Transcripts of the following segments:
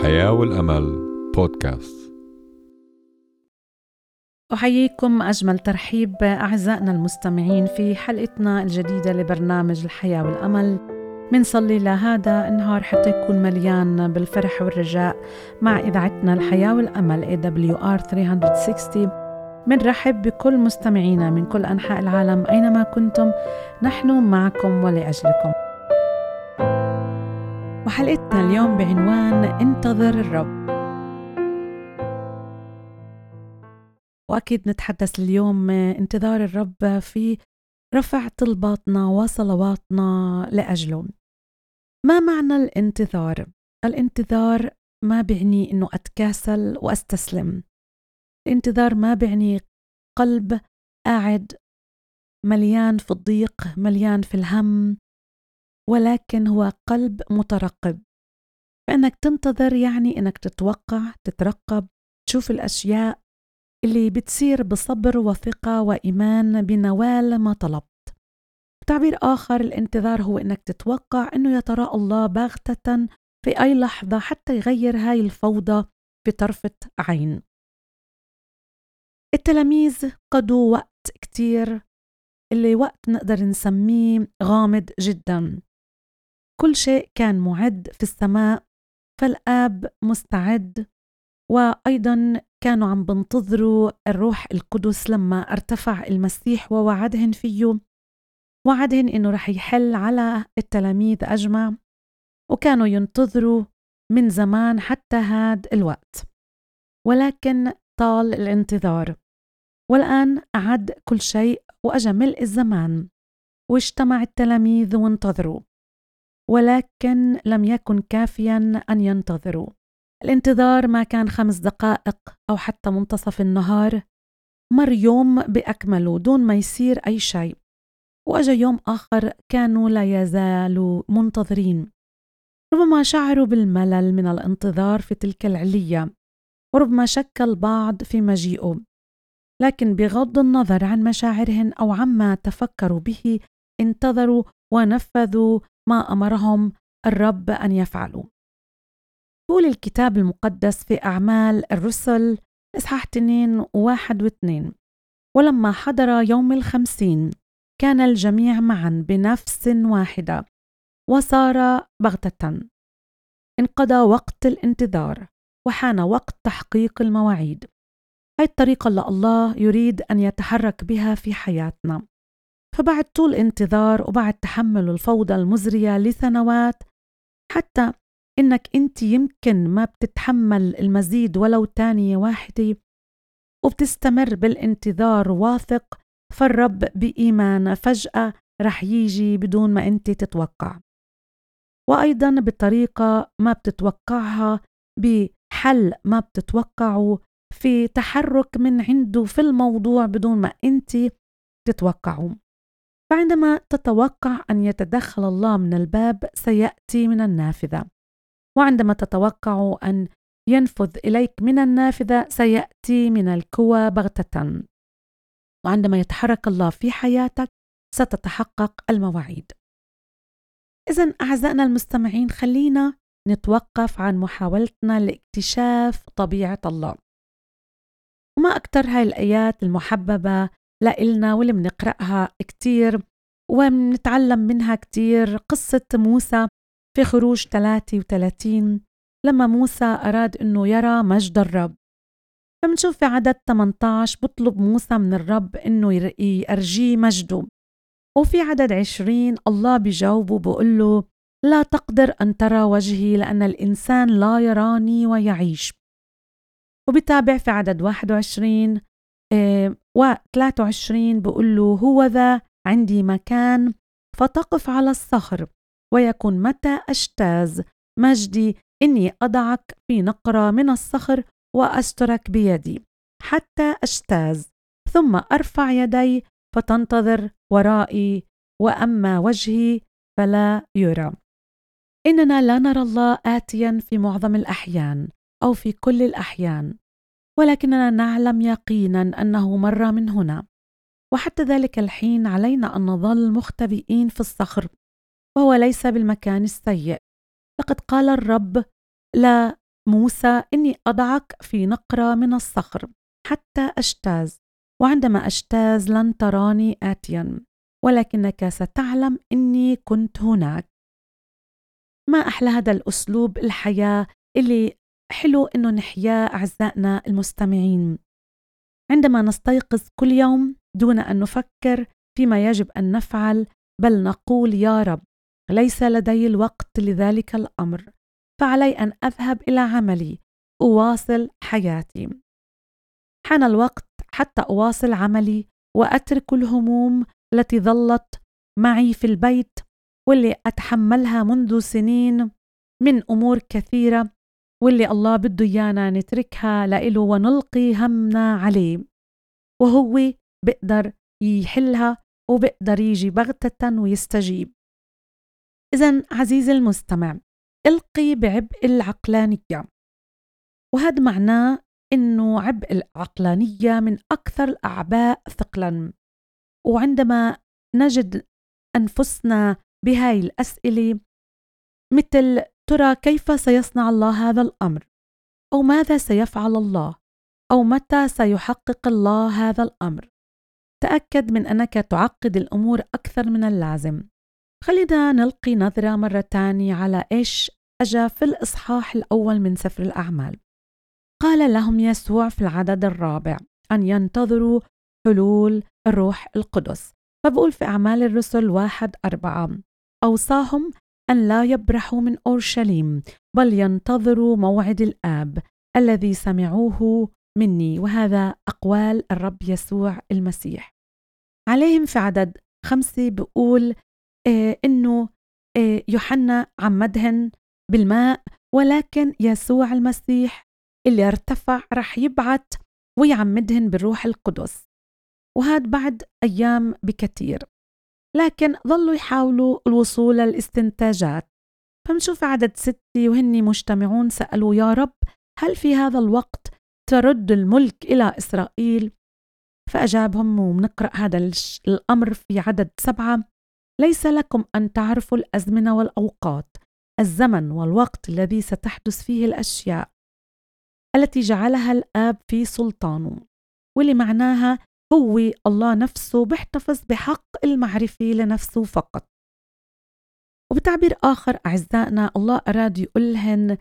الحياة والأمل بودكاست. أحييكم أجمل ترحيب أعزائنا المستمعين في حلقتنا الجديدة لبرنامج الحياة والأمل. منصلي لهذا النهار حتى يكون مليان بالفرح والرجاء مع إذاعتنا الحياة والأمل AWR 360 منرحب بكل مستمعينا من كل أنحاء العالم أينما كنتم. نحن معكم ولأجلكم. وحلقتنا اليوم بعنوان انتظر الرب. وأكيد نتحدث اليوم انتظار الرب في رفع طلباتنا وصلواتنا لأجله ما معنى الانتظار؟ الانتظار ما بيعني إنه أتكاسل وأستسلم. الانتظار ما بيعني قلب قاعد مليان في الضيق مليان في الهم ولكن هو قلب مترقب. فإنك تنتظر يعني إنك تتوقع تترقب تشوف الأشياء اللي بتصير بصبر وثقة وإيمان بنوال ما طلبت. بتعبير آخر الانتظار هو إنك تتوقع إنه يتراءى الله باغتة في أي لحظة حتى يغير هاي الفوضى بطرفة عين. التلاميذ قضوا وقت كتير اللي وقت نقدر نسميه غامض جدا. كل شيء كان معد في السماء فالآب مستعد وأيضا كانوا عم بنتظروا الروح القدس لما ارتفع المسيح ووعدهن فيه وعدهن إنه رح يحل على التلاميذ أجمع وكانوا ينتظروا من زمان حتى هاد الوقت. ولكن طال الانتظار. والآن أعد كل شيء وأجا ملء الزمان. واجتمع التلاميذ وانتظروا. ولكن لم يكن كافيا أن ينتظروا. الانتظار ما كان خمس دقائق أو حتى منتصف النهار. مر يوم بأكمله دون ما يصير أي شيء. وأجا يوم آخر كانوا لا يزالوا منتظرين. ربما شعروا بالملل من الانتظار في تلك العلية. وربما شك البعض في مجيئه. لكن بغض النظر عن مشاعرهن أو عما تفكروا به انتظروا ونفذوا ما أمرهم الرب أن يفعلوا. يقول الكتاب المقدس في أعمال الرسل إصحاح 2 واحد واثنين. ولما حضر يوم الخمسين كان الجميع معا بنفس واحدة وصار بغتة. انقضى وقت الانتظار وحان وقت تحقيق المواعيد. هاي الطريقة اللي الله يريد أن يتحرك بها في حياتنا. فبعد طول انتظار وبعد تحمل الفوضى المزرية لسنوات حتى إنك أنت يمكن ما بتتحمل المزيد ولو تانية واحدة وبتستمر بالانتظار واثق فالرب بإيمان فجأة رح يجي بدون ما أنت تتوقع. وأيضا بطريقة ما بتتوقعها بحل ما بتتوقعه في تحرك من عنده في الموضوع بدون ما أنت تتوقعه. فعندما تتوقع أن يتدخل الله من الباب سيأتي من النافذة. وعندما تتوقع أن ينفذ إليك من النافذة سيأتي من الكوى بغتة. وعندما يتحرك الله في حياتك ستتحقق المواعيد. إذا أعزائنا المستمعين خلينا نتوقف عن محاولتنا لاكتشاف طبيعة الله. وما أكثر هاي الآيات المحببة لإلنا واللي بنقرأها كتير وبنتعلم منها كتير قصة موسى في خروج 33 لما موسى أراد أنه يرى مجد الرب. فمنشوف في عدد 18 بطلب موسى من الرب إنه يرجيه مجده. وفي عدد 20 الله بيجاوبه بقول له لا تقدر أن ترى وجهي لأن الإنسان لا يراني ويعيش. وبتابع في عدد 21 و 23 بقول له هو ذا عندي مكان فتقف على الصخر ويكون متى أجتاز؟ مجدي إني أضعك في نقرة من الصخر واسترك بيدي حتى أجتاز. ثم أرفع يدي فتنتظر ورائي وأما وجهي فلا يرى. إننا لا نرى الله اتيا في معظم الأحيان أو في كل الأحيان. ولكننا نعلم يقينا أنه مر من هنا. وحتى ذلك الحين علينا أن نظل مختبئين في الصخر وهو ليس بالمكان السيء. لقد قال الرب لا موسى إني أضعك في نقرة من الصخر حتى أجتاز وعندما أجتاز لن تراني آتيا ولكنك ستعلم إني كنت هناك. ما أحلى هذا الأسلوب الحياة اللي حلو إنه نحياه أعزائنا المستمعين. عندما نستيقظ كل يوم دون أن نفكر فيما يجب أن نفعل بل نقول يا رب ليس لدي الوقت لذلك الأمر فعلي أن أذهب إلى عملي أواصل حياتي. حان الوقت حتى أواصل عملي وأترك الهموم التي ظلت معي في البيت واللي أتحملها منذ سنين من أمور كثيرة واللي الله بده إيانا نتركها لإله ونلقي همنا عليه. وهو بيقدر يحلها وبيقدر يجي بغتة ويستجيب. إذا عزيزي المستمع إلقي بعبء العقلانية. وهذا معناه إنه عبء العقلانية من أكثر الأعباء ثقلا. وعندما نجد أنفسنا بهاي الأسئلة مثل ترى كيف سيصنع الله هذا الأمر؟ أو ماذا سيفعل الله؟ أو متى سيحقق الله هذا الأمر؟ تأكد من أنك تعقد الأمور أكثر من اللازم. خلينا نلقي نظرة مرة تانية على إيش أجا في الإصحاح الأول من سفر الأعمال. قال لهم يسوع في العدد الرابع أن ينتظروا حلول الروح القدس. فبقول في أعمال الرسل واحد أربعة. أوصاهم أن لا يبرحوا من أورشليم بل ينتظروا موعد الآب الذي سمعوه مني وهذا أقوال الرب يسوع المسيح. عليهم في عدد خمسة بقول إيه إنه إيه يوحنا عمدهن بالماء ولكن يسوع المسيح اللي ارتفع رح يبعت ويعمدهن بالروح القدس. وهذا بعد أيام بكثير. لكن ظلوا يحاولوا الوصول للاستنتاجات. فمنشوف عدد ستة وهن مجتمعون سألوا يا رب هل في هذا الوقت ترد الملك إلى إسرائيل؟ فأجابهم ومنقرأ هذا الأمر في عدد سبعة ليس لكم أن تعرفوا الأزمنة والأوقات الزمن والوقت الذي ستحدث فيه الأشياء التي جعلها الآب في سلطانه واللي معناها هو الله نفسه بيحتفظ بحق المعرفة لنفسه فقط. وبتعبير آخر أعزائنا الله أراد يقولهن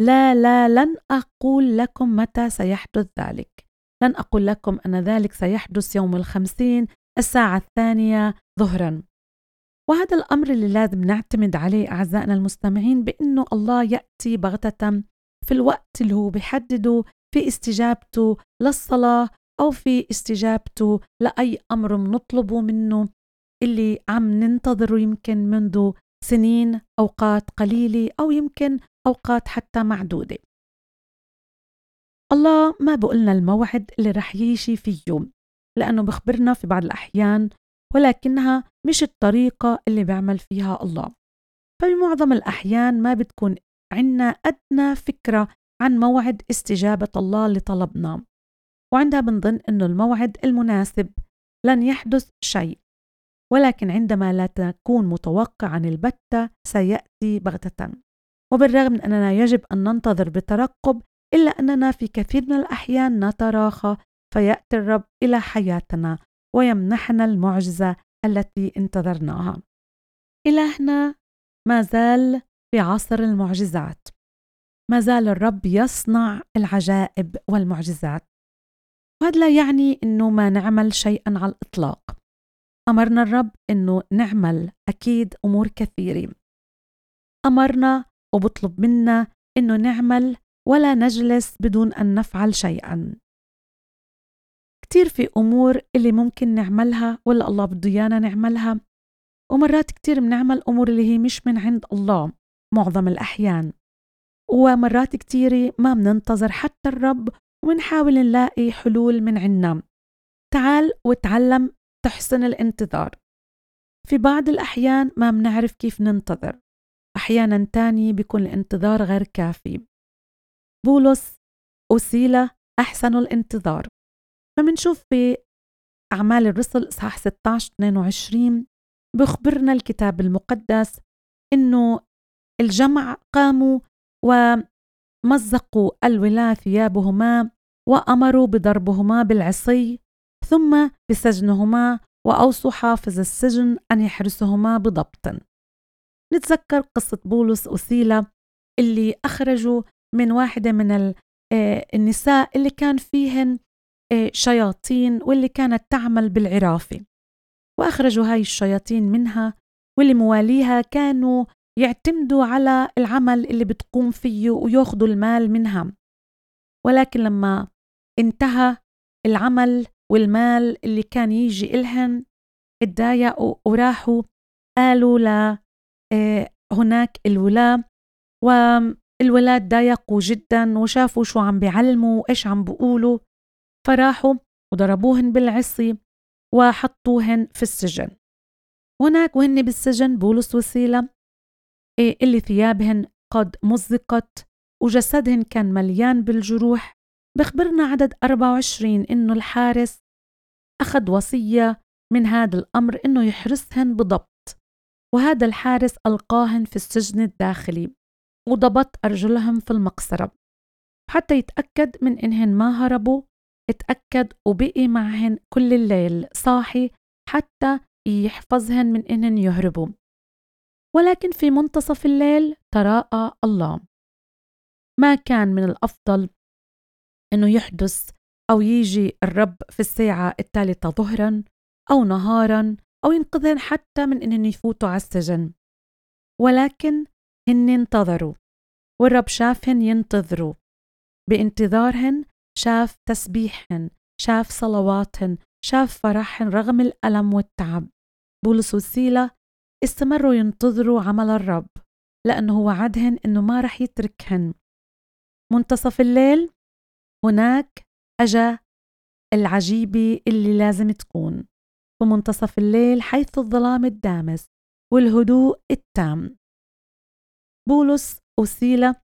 لا لا لن أقول لكم متى سيحدث ذلك. لن أقول لكم أن ذلك سيحدث يوم الخمسين الساعة الثانية ظهرا. وهذا الأمر اللي لازم نعتمد عليه أعزائنا المستمعين بأنه الله يأتي بغتة في الوقت اللي هو بحدده في استجابته للصلاة أو في استجابته لأي أمر بنطلبه منه اللي عم ننتظره يمكن منذ سنين أوقات قليلة أو يمكن أوقات حتى معدودة. الله ما بقولنا الموعد اللي رح يجي فيه لأنه بخبرنا في بعض الأحيان ولكنها مش الطريقة اللي بيعمل فيها الله. فبمعظم الأحيان ما بتكون عنا أدنى فكرة عن موعد استجابة الله لطلبنا. وعندها بنظن أنه الموعد المناسب لن يحدث شيء. ولكن عندما لا تكون متوقعا البتة سيأتي بغتة. وبالرغم من أننا يجب أن ننتظر بترقب إلا أننا في كثير من الأحيان نتراخى فيأتي الرب إلى حياتنا ويمنحنا المعجزة التي انتظرناها. إلهنا ما زال في عصر المعجزات. ما زال الرب يصنع العجائب والمعجزات. وهذا لا يعني إنه ما نعمل شيئا على الإطلاق. أمرنا الرب إنه نعمل أكيد أمور كثيرة. أمرنا وبطلب منا إنه نعمل ولا نجلس بدون أن نفعل شيئا. كتير في أمور اللي ممكن نعملها ولا الله بده إيانا نعملها ومرات كتير بنعمل أمور اللي هي مش من عند الله معظم الأحيان. ومرات كتيرة ما بننتظر حتى الرب ومنحاول نلاقي حلول من عنا تعال وتعلم تحسن الانتظار. في بعض الأحيان ما بنعرف كيف ننتظر. أحيانا تاني بيكون الانتظار غير كافي. بولس وسيلة أحسنوا الانتظار. فمنشوف في أعمال الرسل إصحاح 16 22 بخبرنا الكتاب المقدس إنه الجمع قاموا مزقوا الولا ثيابهما وأمروا بضربهما بالعصي ثم بسجنهما وأوصوا حافظ السجن أن يحرسهما بضبط. نتذكر قصة بولس وسيلة اللي أخرجوا من واحدة من آه، النساء اللي كان فيهن آه، شياطين واللي كانت تعمل بالعرافة وأخرجوا هاي الشياطين منها واللي مواليها كانوا يعتمدوا على العمل اللي بتقوم فيه وياخذوا المال منها. ولكن لما انتهى العمل والمال اللي كان يجي إلهن اتضايقوا وراحوا قالوا ل آه، هناك الولاة والولاد ضايقوا جدا وشافوا شو عم بيعلموا وإيش عم بيقولوا فراحوا وضربوهن بالعصي وحطوهن في السجن. هناك وهن بالسجن بولس وسيلة. اللي ثيابهن قد مزقت وجسدهن كان مليان بالجروح. بخبرنا عدد 24 إنه الحارس أخذ وصية من هذا الأمر إنه يحرسهن بضبط وهذا الحارس ألقاهن في السجن الداخلي وضبط أرجلهم في المقصرة. حتى يتأكد من إنهن ما هربوا اتأكد وبقي معهن كل الليل صاحي حتى يحفظهن من إنهن يهربوا. ولكن في منتصف الليل تراءى الله. ما كان من الأفضل أنه يحدث أو يجي الرب في الساعة الثالثة ظهرا أو نهارا أو ينقذهن حتى من أنهم يفوتوا على السجن. ولكن هن انتظروا والرب شافهن ينتظروا. بانتظارهن شاف تسبيحهن شاف صلواتهن شاف فرحهن رغم الألم والتعب. بولس وسيلة استمروا ينتظروا عمل الرب لأنه وعدهن أنه ما رح يتركهن. منتصف الليل هناك أجا العجيبة اللي لازم تكون. بمنتصف الليل حيث الظلام الدامس والهدوء التام. بولس وسيلة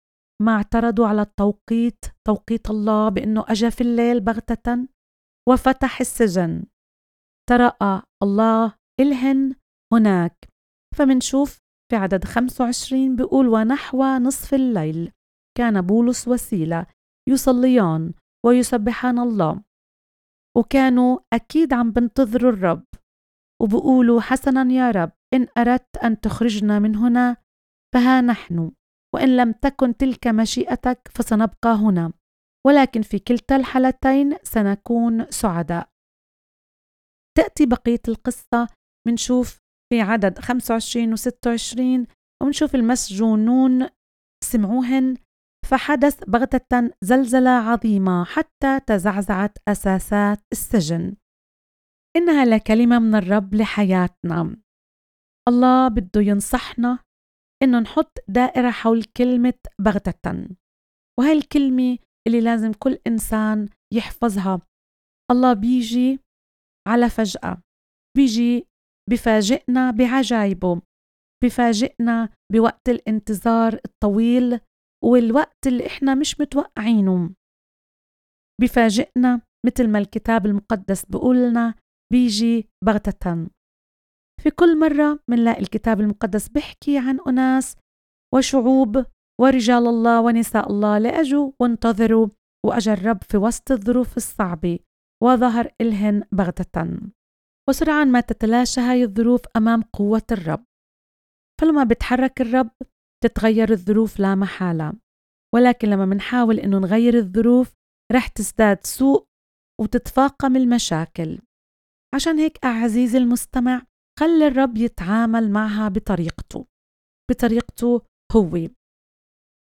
ما اعترضوا على التوقيت توقيت الله بأنه أجا في الليل بغتة وفتح السجن. ترأى الله إلهن هناك. فمنشوف في عدد 25 بيقول ونحو نصف الليل. كان بولس وسيلة يصليان ويسبحان الله. وكانوا أكيد عم بنتظروا الرب. وبقولوا حسنا يا رب إن أردت أن تخرجنا من هنا فها نحن وإن لم تكن تلك مشيئتك فسنبقى هنا. ولكن في كلتا الحالتين سنكون سعداء. تأتي بقية القصة. منشوف في عدد 25 و 26 ومنشوف المسجونون سمعوهن فحدث بغتة زلزلة عظيمة حتى تزعزعت أساسات السجن. إنها لكلمة من الرب لحياتنا. الله بده ينصحنا إنه نحط دائرة حول كلمة بغتة. وهي الكلمة اللي لازم كل إنسان يحفظها. الله بيجي على فجأة بيجي بفاجئنا بعجايبه بفاجئنا بوقت الانتظار الطويل والوقت اللي إحنا مش متوقعينه. بفاجئنا مثل ما الكتاب المقدس بقولنا بيجي بغتة. في كل مرة منلاقي الكتاب المقدس بيحكي عن أناس وشعوب ورجال الله ونساء الله لأجوا وانتظروا وأجرب في وسط الظروف الصعبة وظهر إلهن بغتة. وسرعان ما تتلاشى هاي الظروف أمام قوة الرب. فلما بتحرك الرب تتغير الظروف لا محالة. ولكن لما منحاول إنه نغير الظروف رح تزداد سوء وتتفاقم المشاكل. عشان هيك عزيزي المستمع خلي الرب يتعامل معها بطريقته. بطريقته هو.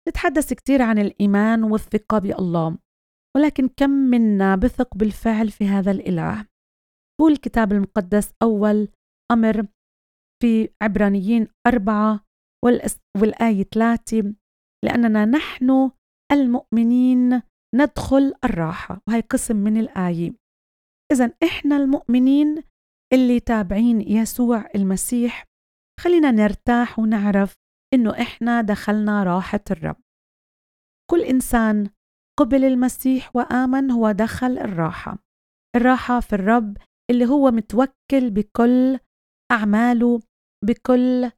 نتحدث كتير عن الإيمان والثقة بالله ولكن كم منا بثق بالفعل في هذا الإله؟ هو الكتاب المقدس أول أمر في عبرانيين أربعة والآية ثلاثة لأننا نحن المؤمنين ندخل الراحة. وهي قسم من الآية. إذا إحنا المؤمنين اللي تابعين يسوع المسيح خلينا نرتاح ونعرف إنه إحنا دخلنا راحة الرب. كل إنسان قبل المسيح وآمن هو دخل الراحة. الراحة في الرب اللي هو متوكل بكل أعماله بكل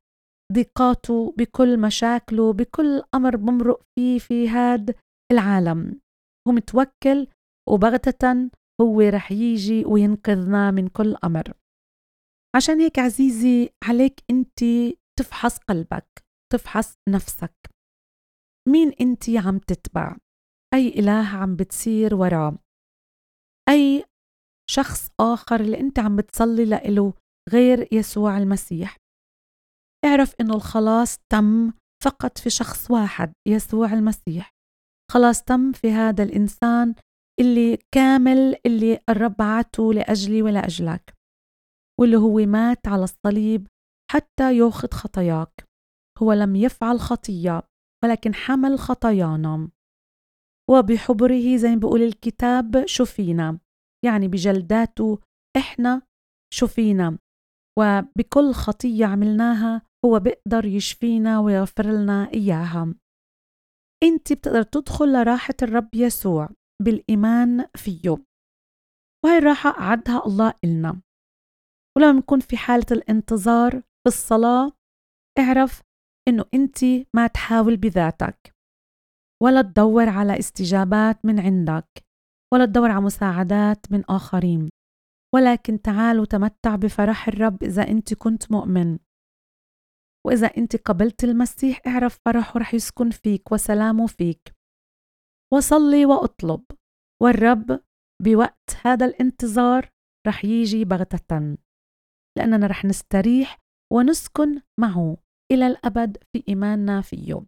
ضيقاته بكل مشاكله بكل أمر بمرق فيه في هاد العالم. هو متوكل وبغتة هو رح يجي وينقذنا من كل أمر. عشان هيك عزيزي عليك أنت تفحص قلبك تفحص نفسك. مين أنت عم تتبع؟ أي إله عم بتصير وراه؟ أي شخص آخر اللي أنت عم بتصلي له غير يسوع المسيح. اعرف إنه الخلاص تم فقط في شخص واحد يسوع المسيح. خلاص تم في هذا الإنسان اللي كامل اللي الرب بعته لأجلي ولأجلك واللي هو مات على الصليب حتى ياخذ خطاياك. هو لم يفعل خطية ولكن حمل خطايانا. وبحبره زي ما بيقول الكتاب شفينا. يعني بجلداته إحنا شفينا وبكل خطية عملناها هو بيقدر يشفينا ويغفر لنا إياها. أنت بتقدر تدخل لراحة الرب يسوع بالإيمان فيه. وهي الراحة أعدها الله إلنا. ولما نكون في حالة الانتظار في الصلاة اعرف إنه أنت ما تحاول بذاتك ولا تدور على استجابات من عندك. ولا تدور على مساعدات من آخرين. ولكن تعال وتمتع بفرح الرب إذا أنت كنت مؤمن. وإذا أنت قبلت المسيح اعرف فرحه رح يسكن فيك وسلامه فيك. وصلي وأطلب. والرب بوقت هذا الانتظار رح يجي بغتة. لأننا رح نستريح ونسكن معه إلى الأبد في إيماننا فيه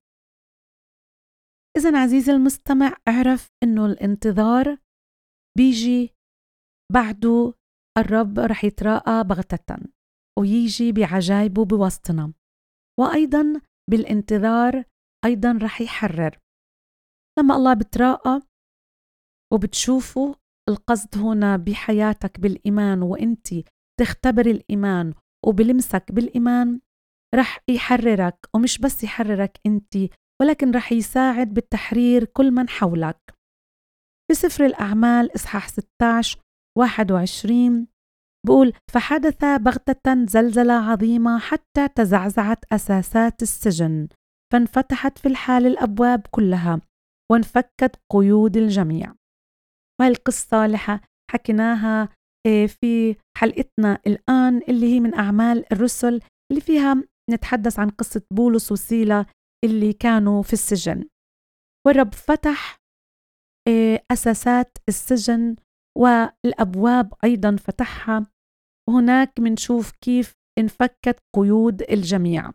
إذا عزيزي المستمع اعرف إنه الانتظار بيجي بعده الرب رح يتراءى بغتة ويجي بعجائبه بوسطنا وأيضا بالانتظار أيضا رح يحرر. لما الله بتراءى وبتشوفه القصد هنا بحياتك بالإيمان وأنت تختبر الإيمان وبلمسك بالإيمان رح يحررك. ومش بس يحررك أنت ولكن رح يساعد بالتحرير كل من حولك. في سفر الأعمال إصحاح 16 21 بقول فحدث بغتة زلزلة عظيمة حتى تزعزعت أساسات السجن فانفتحت في الحال الأبواب كلها وانفكت قيود الجميع. وهي القصة اللي حكيناها آه، في حلقتنا الآن اللي هي من أعمال الرسل اللي فيها نتحدث عن قصة بولس وسيلة اللي كانوا في السجن. والرب فتح أساسات السجن والأبواب أيضا فتحها. وهناك منشوف كيف انفكت قيود الجميع.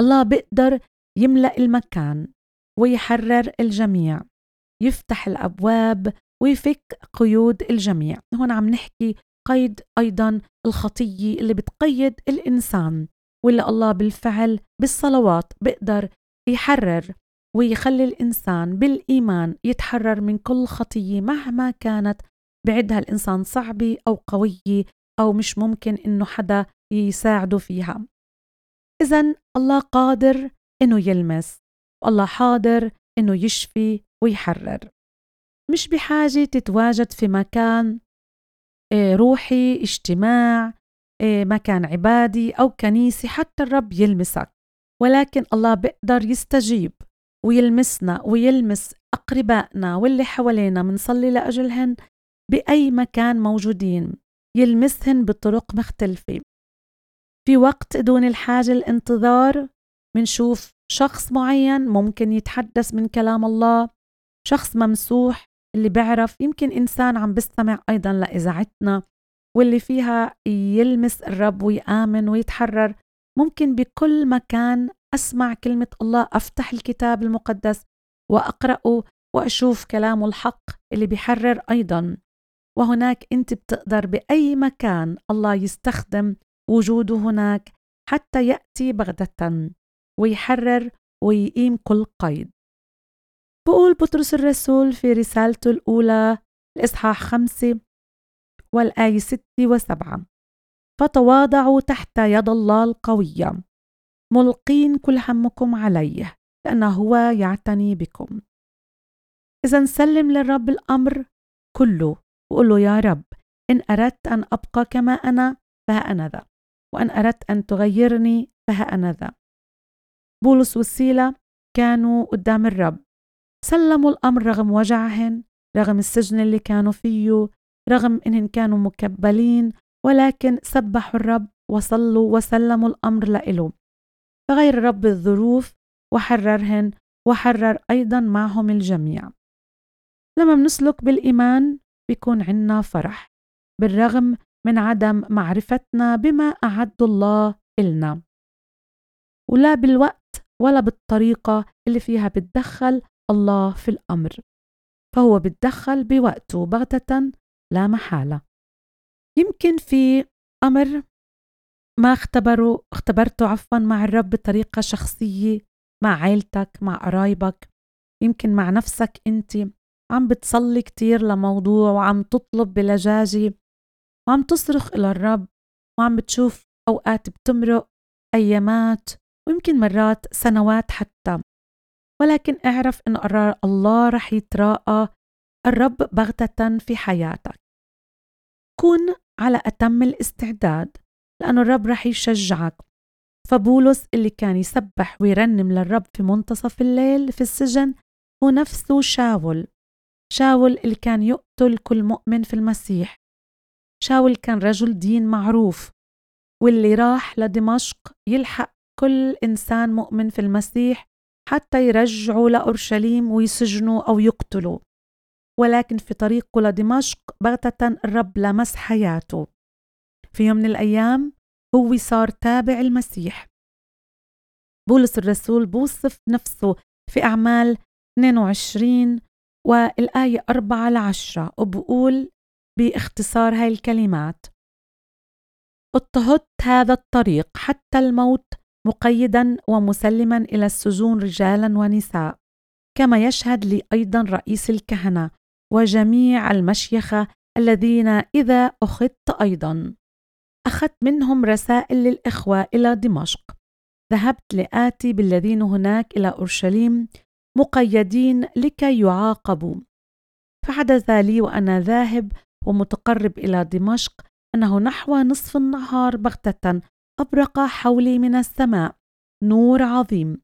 الله بيقدر يملأ المكان ويحرر الجميع يفتح الأبواب ويفك قيود الجميع. هون عم نحكي قيد أيضا الخطية اللي بتقيد الإنسان واللي الله بالفعل بالصلوات بيقدر يحرر ويخلي الإنسان بالإيمان يتحرر من كل خطية مهما كانت بعدها الإنسان صعبة أو قوية أو مش ممكن إنه حدا يساعده فيها. إذا الله قادر إنه يلمس والله حاضر إنه يشفي ويحرر. مش بحاجة تتواجد في مكان آه، روحي اجتماع آه، مكان عبادي أو كنيسة حتى الرب يلمسك. ولكن الله بيقدر يستجيب. ويلمسنا ويلمس أقربائنا واللي حوالينا منصلي لأجلهن بأي مكان موجودين يلمسهن بطرق مختلفة. في وقت دون الحاجة الانتظار منشوف شخص معين ممكن يتحدث من كلام الله شخص ممسوح اللي بيعرف يمكن إنسان عم بيستمع أيضا لإذاعتنا واللي فيها يلمس الرب ويآمن ويتحرر ممكن بكل مكان أسمع كلمة الله أفتح الكتاب المقدس وأقرأه وأشوف كلامه الحق اللي بيحرر أيضا. وهناك أنت بتقدر بأي مكان الله يستخدم وجوده هناك حتى يأتي بغدة ويحرر ويقيم كل قيد. بقول بطرس الرسول في رسالته الأولى الإصحاح خمسة والآية ستة وسبعة فتواضعوا تحت يد الله القوية ملقين كل همكم عليه لأنه هو يعتني بكم. إذا نسلم للرب الأمر كله وقول له يا رب إن أردت أن أبقى كما أنا فأنا ذا وأن أردت أن تغيرني فها أنا ذا بولس وسيلة كانوا قدام الرب. سلموا الأمر رغم وجعهن رغم السجن اللي كانوا فيه رغم إنهم كانوا مكبلين ولكن سبحوا الرب وصلوا وسلموا الأمر لإله فغير الرب الظروف وحررهن وحرر أيضا معهم الجميع. لما منسلك بالإيمان بيكون عنا فرح بالرغم من عدم معرفتنا بما أعد الله إلنا. ولا بالوقت ولا بالطريقة اللي فيها بتدخل الله في الأمر فهو بتدخل بوقته بغتة لا محالة. يمكن في أمر ما اختبروا اختبرته عفوا مع الرب بطريقة شخصية مع عيلتك مع قرايبك. يمكن مع نفسك أنت. عم بتصلي كتير لموضوع وعم تطلب بلجاجة. وعم تصرخ إلى الرب. وعم بتشوف أوقات بتمرق أيامات ويمكن مرات سنوات حتى. ولكن اعرف إن قرار الله رح يتراءى الرب بغتة في حياتك. كن على أتم الاستعداد. لأنه الرب رح يشجعك. فبولس اللي كان يسبح ويرنم للرب في منتصف الليل في السجن هو نفسه شاول. شاول اللي كان يقتل كل مؤمن في المسيح. شاول كان رجل دين معروف. واللي راح لدمشق يلحق كل إنسان مؤمن في المسيح حتى يرجعوا لأورشليم ويسجنوا أو يقتلوا. ولكن في طريقه لدمشق بغتة الرب لمس حياته. في يوم من الأيام هو صار تابع المسيح. بولس الرسول بوصف نفسه في أعمال 22 والآية 4 ل 10 وبقول باختصار هاي الكلمات اضطهدت هذا الطريق حتى الموت مقيدا ومسلما إلى السجون رجالا ونساء كما يشهد لي أيضا رئيس الكهنة وجميع المشيخة الذين إذا أخذت أيضا. أخذت منهم رسائل للإخوة إلى دمشق. ذهبت لآتي بالذين هناك إلى أورشليم مقيدين لكي يعاقبوا. فحدث لي وأنا ذاهب ومتقرب إلى دمشق أنه نحو نصف النهار بغتة أبرق حولي من السماء نور عظيم.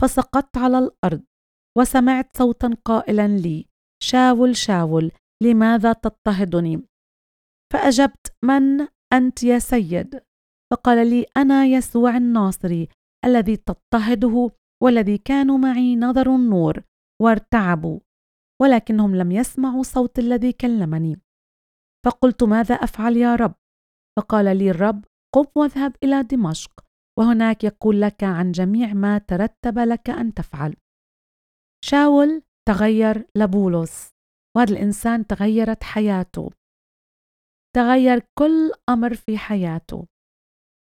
فسقطت على الأرض وسمعت صوتا قائلا لي شاول شاول لماذا تضطهدني؟ فأجبت من أنت يا سيد. فقال لي أنا يسوع الناصري الذي تضطهده والذي كانوا معي نظروا النور وارتعبوا ولكنهم لم يسمعوا صوت الذي كلمني. فقلت ماذا أفعل يا رب؟ فقال لي الرب قم واذهب إلى دمشق وهناك يقول لك عن جميع ما ترتب لك أن تفعل. شاول تغير لبولس وهذا الإنسان تغيرت حياته. تغير كل أمر في حياته.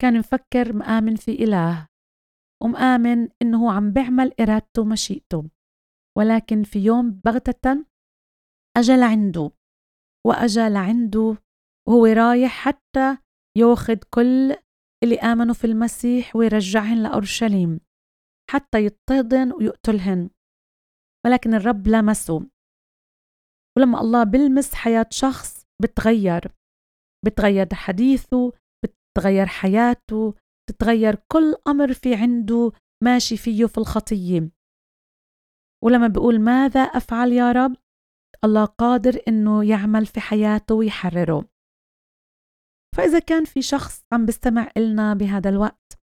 كان مفكر مآمن في إله ومآمن إنه عم بيعمل إرادته ومشيئته. ولكن في يوم بغتة أجا لعنده وأجا لعنده وهو رايح حتى ياخذ كل اللي آمنوا في المسيح ويرجعهن لأورشليم حتى يضطهدن ويقتلهن. ولكن الرب لمسه. ولما الله بلمس حياة شخص بتغير. بتغير حديثه بتغير حياته تتغير كل أمر في عنده ماشي فيه في الخطية. ولما بيقول ماذا أفعل يا رب؟ الله قادر إنه يعمل في حياته ويحرره. فإذا كان في شخص عم بيستمع إلنا بهذا الوقت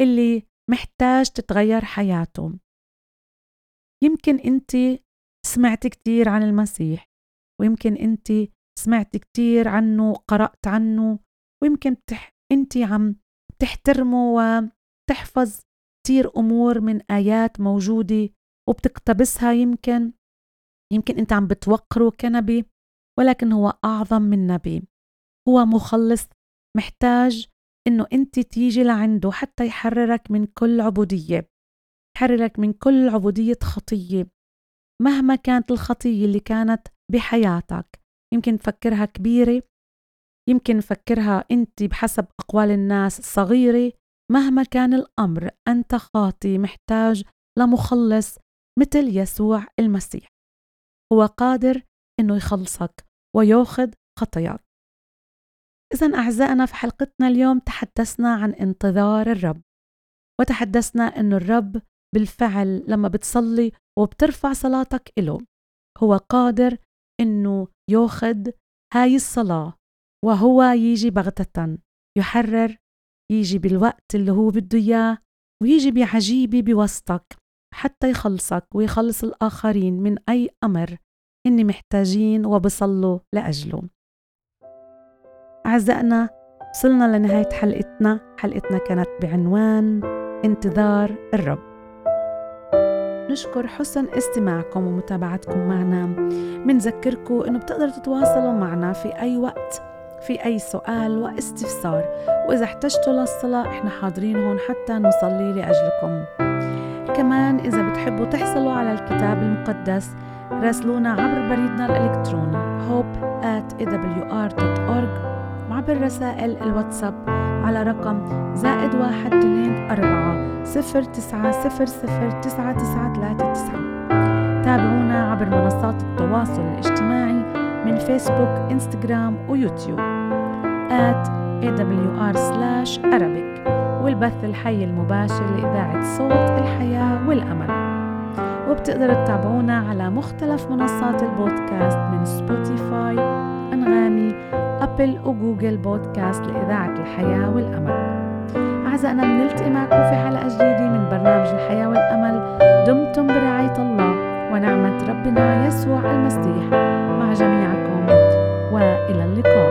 اللي محتاج تتغير حياته. يمكن أنت سمعت كتير عن المسيح ويمكن أنت سمعت كتير عنه قرأت عنه ويمكن بتح... أنت عم تحترمه وتحفظ كتير أمور من آيات موجودة وبتقتبسها يمكن. يمكن أنت عم بتوقره كنبي ولكن هو أعظم من نبي. هو مخلص محتاج إنه أنت تيجي لعنده حتى يحررك من كل عبودية. يحررك من كل عبودية خطية مهما كانت الخطية اللي كانت بحياتك. يمكن تفكرها كبيرة يمكن نفكرها أنت بحسب أقوال الناس صغيرة. مهما كان الأمر أنت خاطي محتاج لمخلص مثل يسوع المسيح. هو قادر أنه يخلصك ويأخذ خطاياك. إذا أعزائنا في حلقتنا اليوم تحدثنا عن انتظار الرب. وتحدثنا أنه الرب بالفعل لما بتصلي وبترفع صلاتك إله هو قادر أنه ياخد هاي الصلاة وهو يجي بغتة يحرر يجي بالوقت اللي هو بده إياه ويجي بعجيبة بوسطك حتى يخلصك ويخلص الآخرين من أي أمر هن محتاجين وبصلوا لأجله. أعزائنا وصلنا لنهاية حلقتنا. حلقتنا كانت بعنوان انتظار الرب. نشكر حسن استماعكم ومتابعتكم معنا. منذكركم إنه بتقدروا تتواصلوا معنا في أي وقت في أي سؤال واستفسار. وإذا احتجتوا للصلاة إحنا حاضرين هون حتى نصلي لأجلكم. كمان إذا بتحبوا تحصلوا على الكتاب المقدس راسلونا عبر بريدنا الإلكتروني hope at awr.org وعبر رسائل الواتساب على رقم زائد واحد اثنين أربعة صفر تسعة صفر صفر تسعة تسعة ثلاثة تسعة. تابعونا عبر منصات التواصل الاجتماعي من فيسبوك إنستغرام ويوتيوب. at awr slash arabic. والبث الحي المباشر لإذاعة صوت الحياة والأمل. وبتقدروا تتابعونا على مختلف منصات البودكاست من سبوتيفاي أنغامي أبل وجوجل بودكاست لإذاعة الحياة والأمل. أعزائنا بنلتقي معكم في حلقة جديدة من برنامج الحياة والأمل. دمتم برعاية الله ونعمة ربنا يسوع المسيح مع جميعكم وإلى اللقاء.